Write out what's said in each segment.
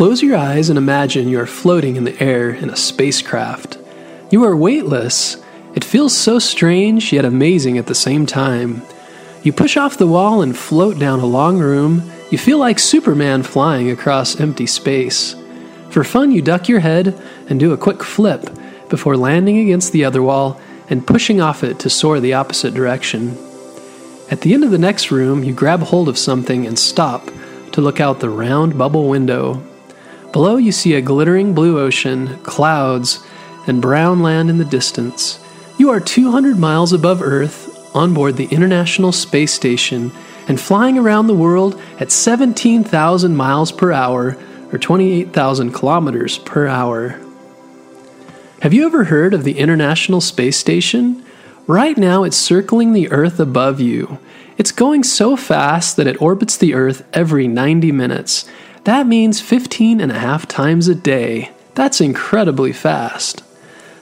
Close your eyes and imagine you are floating in the air in a spacecraft. You are weightless. It feels so strange yet amazing at the same time. You push off the wall and float down a long room. You feel like Superman flying across empty space. For fun, you duck your head and do a quick flip before landing against the other wall and pushing off it to soar the opposite direction. At the end of the next room, you grab hold of something and stop to look out the round bubble window. Below, you see a glittering blue ocean, clouds, and brown land in the distance. You are 200 miles above Earth on board the International Space Station and flying around the world at 17,000 miles per hour or 28,000 kilometers per hour. Have you ever heard of the International Space Station? Right now, it's circling the Earth above you. It's going so fast that it orbits the Earth every 90 minutes that means 15 and a half times a day. That's incredibly fast.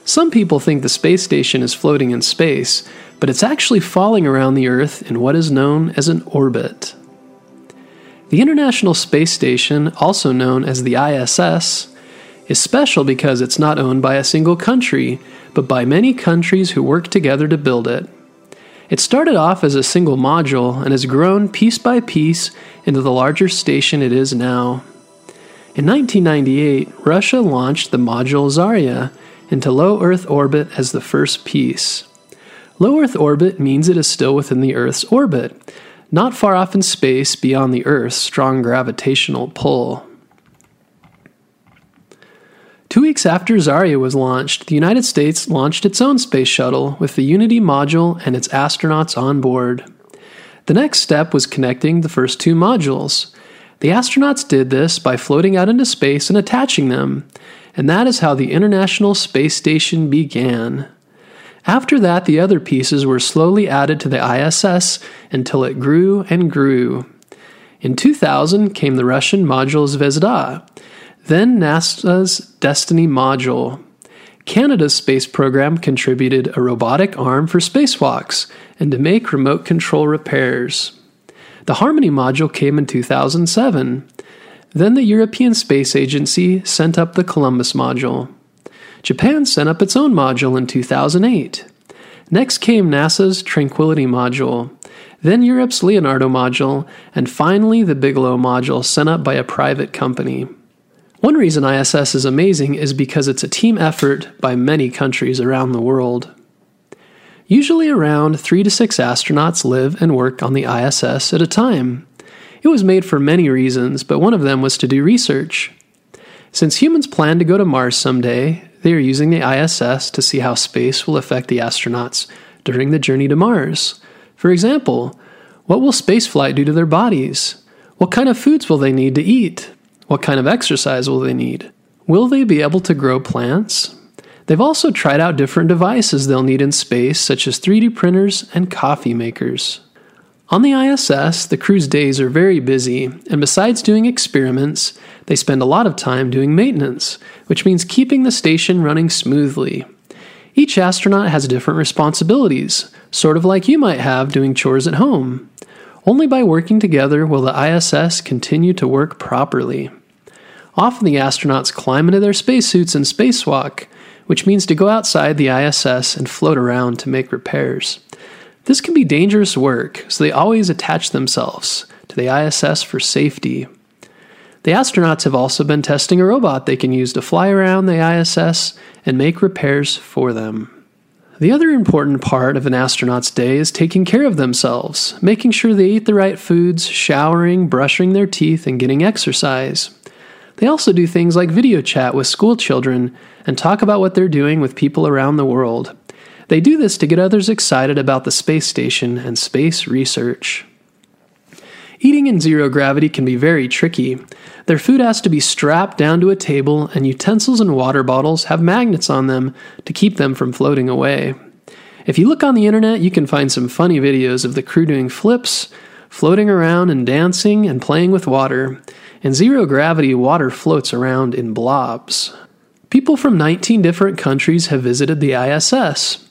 Some people think the space station is floating in space, but it's actually falling around the Earth in what is known as an orbit. The International Space Station, also known as the ISS, is special because it's not owned by a single country, but by many countries who work together to build it. It started off as a single module and has grown piece by piece into the larger station it is now. In 1998, Russia launched the module Zarya into low Earth orbit as the first piece. Low Earth orbit means it is still within the Earth's orbit, not far off in space beyond the Earth's strong gravitational pull. Two weeks after Zarya was launched, the United States launched its own space shuttle with the Unity module and its astronauts on board. The next step was connecting the first two modules. The astronauts did this by floating out into space and attaching them, and that is how the International Space Station began. After that, the other pieces were slowly added to the ISS until it grew and grew. In 2000 came the Russian module Zvezda, then NASA's Destiny module. Canada's space program contributed a robotic arm for spacewalks and to make remote control repairs. The Harmony module came in 2007. Then the European Space Agency sent up the Columbus module. Japan sent up its own module in 2008. Next came NASA's Tranquility module, then Europe's Leonardo module, and finally the Bigelow module sent up by a private company. One reason ISS is amazing is because it's a team effort by many countries around the world. Usually, around three to six astronauts live and work on the ISS at a time. It was made for many reasons, but one of them was to do research. Since humans plan to go to Mars someday, they are using the ISS to see how space will affect the astronauts during the journey to Mars. For example, what will spaceflight do to their bodies? What kind of foods will they need to eat? What kind of exercise will they need? Will they be able to grow plants? They've also tried out different devices they'll need in space, such as 3D printers and coffee makers. On the ISS, the crew's days are very busy, and besides doing experiments, they spend a lot of time doing maintenance, which means keeping the station running smoothly. Each astronaut has different responsibilities, sort of like you might have doing chores at home. Only by working together will the ISS continue to work properly. Often the astronauts climb into their spacesuits and spacewalk, which means to go outside the ISS and float around to make repairs. This can be dangerous work, so they always attach themselves to the ISS for safety. The astronauts have also been testing a robot they can use to fly around the ISS and make repairs for them. The other important part of an astronaut's day is taking care of themselves, making sure they eat the right foods, showering, brushing their teeth, and getting exercise. They also do things like video chat with school children and talk about what they're doing with people around the world. They do this to get others excited about the space station and space research. Eating in zero gravity can be very tricky. Their food has to be strapped down to a table, and utensils and water bottles have magnets on them to keep them from floating away. If you look on the internet, you can find some funny videos of the crew doing flips, floating around and dancing and playing with water. In zero gravity, water floats around in blobs. People from 19 different countries have visited the ISS.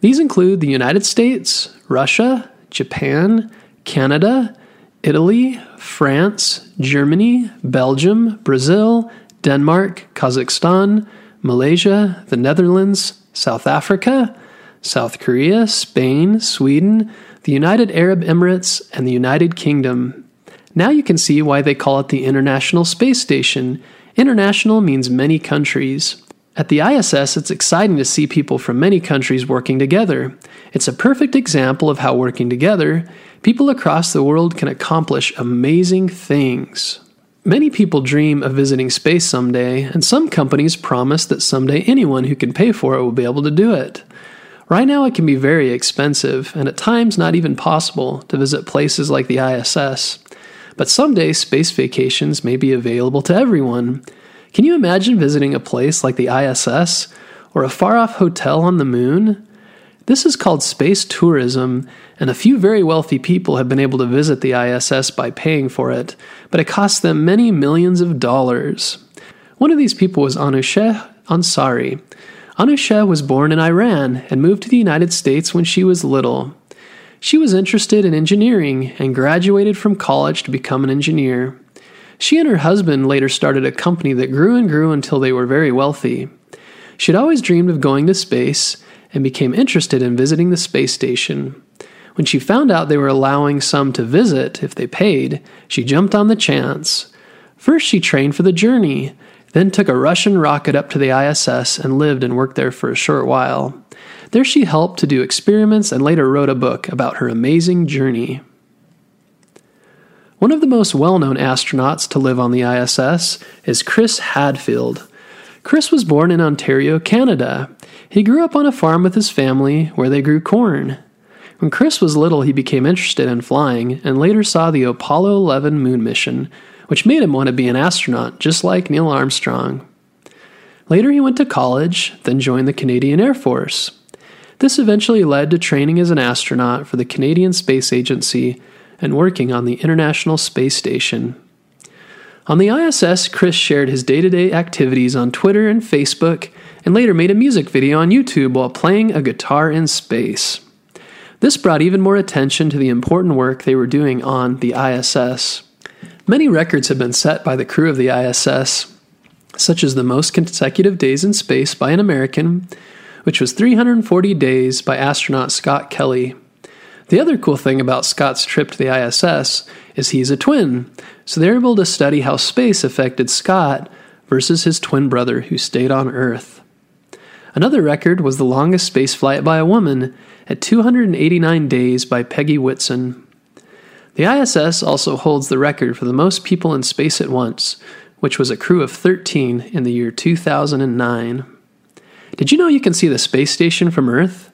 These include the United States, Russia, Japan, Canada, Italy, France, Germany, Belgium, Brazil, Denmark, Kazakhstan, Malaysia, the Netherlands, South Africa, South Korea, Spain, Sweden, the United Arab Emirates, and the United Kingdom. Now you can see why they call it the International Space Station. International means many countries. At the ISS, it's exciting to see people from many countries working together. It's a perfect example of how working together, people across the world can accomplish amazing things. Many people dream of visiting space someday, and some companies promise that someday anyone who can pay for it will be able to do it. Right now, it can be very expensive, and at times not even possible to visit places like the ISS. But someday, space vacations may be available to everyone. Can you imagine visiting a place like the ISS or a far off hotel on the moon? This is called space tourism, and a few very wealthy people have been able to visit the ISS by paying for it, but it costs them many millions of dollars. One of these people was Anousheh Ansari. Anousheh was born in Iran and moved to the United States when she was little. She was interested in engineering and graduated from college to become an engineer. She and her husband later started a company that grew and grew until they were very wealthy. She had always dreamed of going to space and became interested in visiting the space station. When she found out they were allowing some to visit if they paid, she jumped on the chance. First, she trained for the journey, then took a Russian rocket up to the ISS and lived and worked there for a short while. There, she helped to do experiments and later wrote a book about her amazing journey. One of the most well known astronauts to live on the ISS is Chris Hadfield. Chris was born in Ontario, Canada. He grew up on a farm with his family where they grew corn. When Chris was little, he became interested in flying and later saw the Apollo 11 moon mission, which made him want to be an astronaut, just like Neil Armstrong. Later, he went to college, then joined the Canadian Air Force. This eventually led to training as an astronaut for the Canadian Space Agency and working on the International Space Station. On the ISS, Chris shared his day to day activities on Twitter and Facebook, and later made a music video on YouTube while playing a guitar in space. This brought even more attention to the important work they were doing on the ISS. Many records have been set by the crew of the ISS, such as the most consecutive days in space by an American, which was 340 days by astronaut Scott Kelly. The other cool thing about Scott's trip to the ISS is he's a twin, so they're able to study how space affected Scott versus his twin brother who stayed on Earth. Another record was the longest space flight by a woman at 289 days by Peggy Whitson. The ISS also holds the record for the most people in space at once, which was a crew of 13 in the year 2009. Did you know you can see the space station from Earth?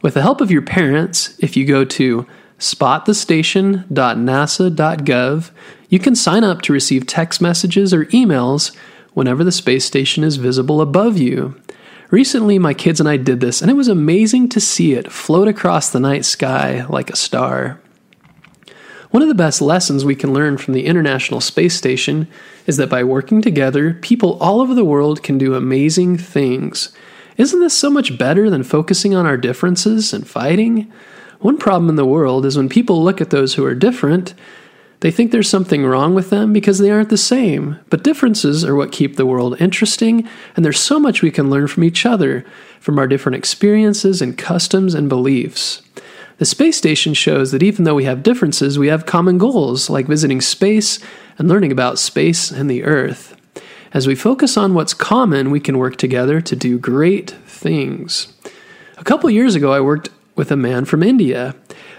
With the help of your parents, if you go to spotthestation.nasa.gov, you can sign up to receive text messages or emails whenever the space station is visible above you. Recently, my kids and I did this, and it was amazing to see it float across the night sky like a star. One of the best lessons we can learn from the International Space Station is that by working together, people all over the world can do amazing things. Isn't this so much better than focusing on our differences and fighting? One problem in the world is when people look at those who are different, they think there's something wrong with them because they aren't the same. But differences are what keep the world interesting, and there's so much we can learn from each other, from our different experiences and customs and beliefs. The space station shows that even though we have differences, we have common goals like visiting space and learning about space and the earth. As we focus on what's common, we can work together to do great things. A couple years ago, I worked with a man from India.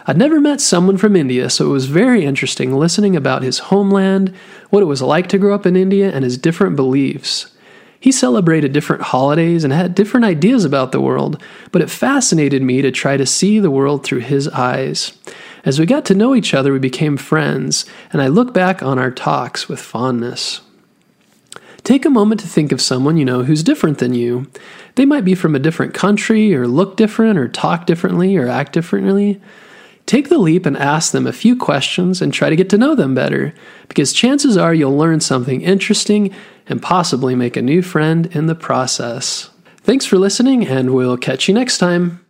I'd never met someone from India, so it was very interesting listening about his homeland, what it was like to grow up in India, and his different beliefs. He celebrated different holidays and had different ideas about the world, but it fascinated me to try to see the world through his eyes. As we got to know each other, we became friends, and I look back on our talks with fondness. Take a moment to think of someone you know who's different than you. They might be from a different country, or look different, or talk differently, or act differently. Take the leap and ask them a few questions and try to get to know them better, because chances are you'll learn something interesting and possibly make a new friend in the process. Thanks for listening, and we'll catch you next time.